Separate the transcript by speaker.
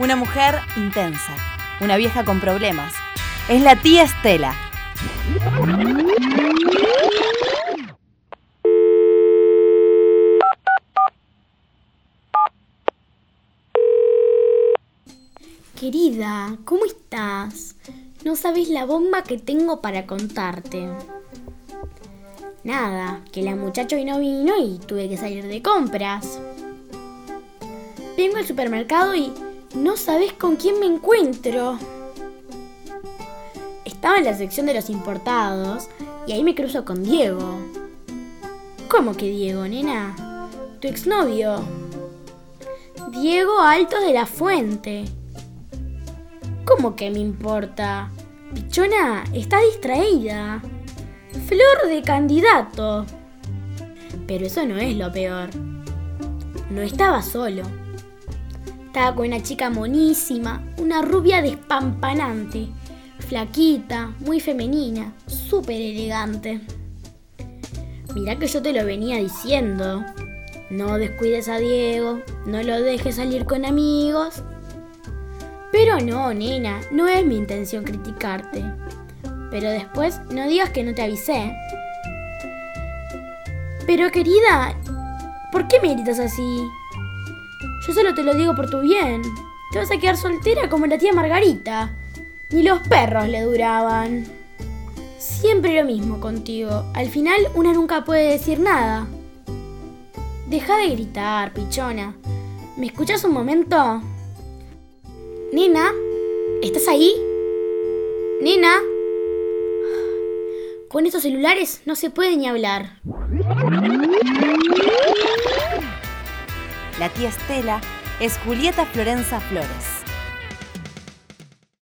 Speaker 1: Una mujer intensa. Una vieja con problemas. Es la tía Estela.
Speaker 2: Querida, ¿cómo estás? No sabes la bomba que tengo para contarte. Nada, que la muchacha hoy no vino y tuve que salir de compras. Vengo al supermercado y no sabes con quién me encuentro. Estaba en la sección de los importados y ahí me cruzo con Diego. ¿Cómo que Diego, nena? Tu exnovio. Diego Alto de la Fuente. ¿Cómo que me importa? Pichona, está distraída. Flor de candidato. Pero eso no es lo peor. No estaba solo. Estaba con una chica monísima, una rubia despampanante, flaquita, muy femenina, súper elegante. Mirá que yo te lo venía diciendo. No descuides a Diego, no lo dejes salir con amigos. Pero no, nena, no es mi intención criticarte. Pero después no digas que no te avisé. Pero querida, ¿por qué me gritas así? Yo solo te lo digo por tu bien. Te vas a quedar soltera como la tía Margarita. Ni los perros le duraban. Siempre lo mismo contigo. Al final una nunca puede decir nada. Deja de gritar, pichona. ¿Me escuchas un momento? Nena, ¿estás ahí? Nena. Con estos celulares no se puede ni hablar.
Speaker 1: La tía Estela es Julieta Florenza Flores.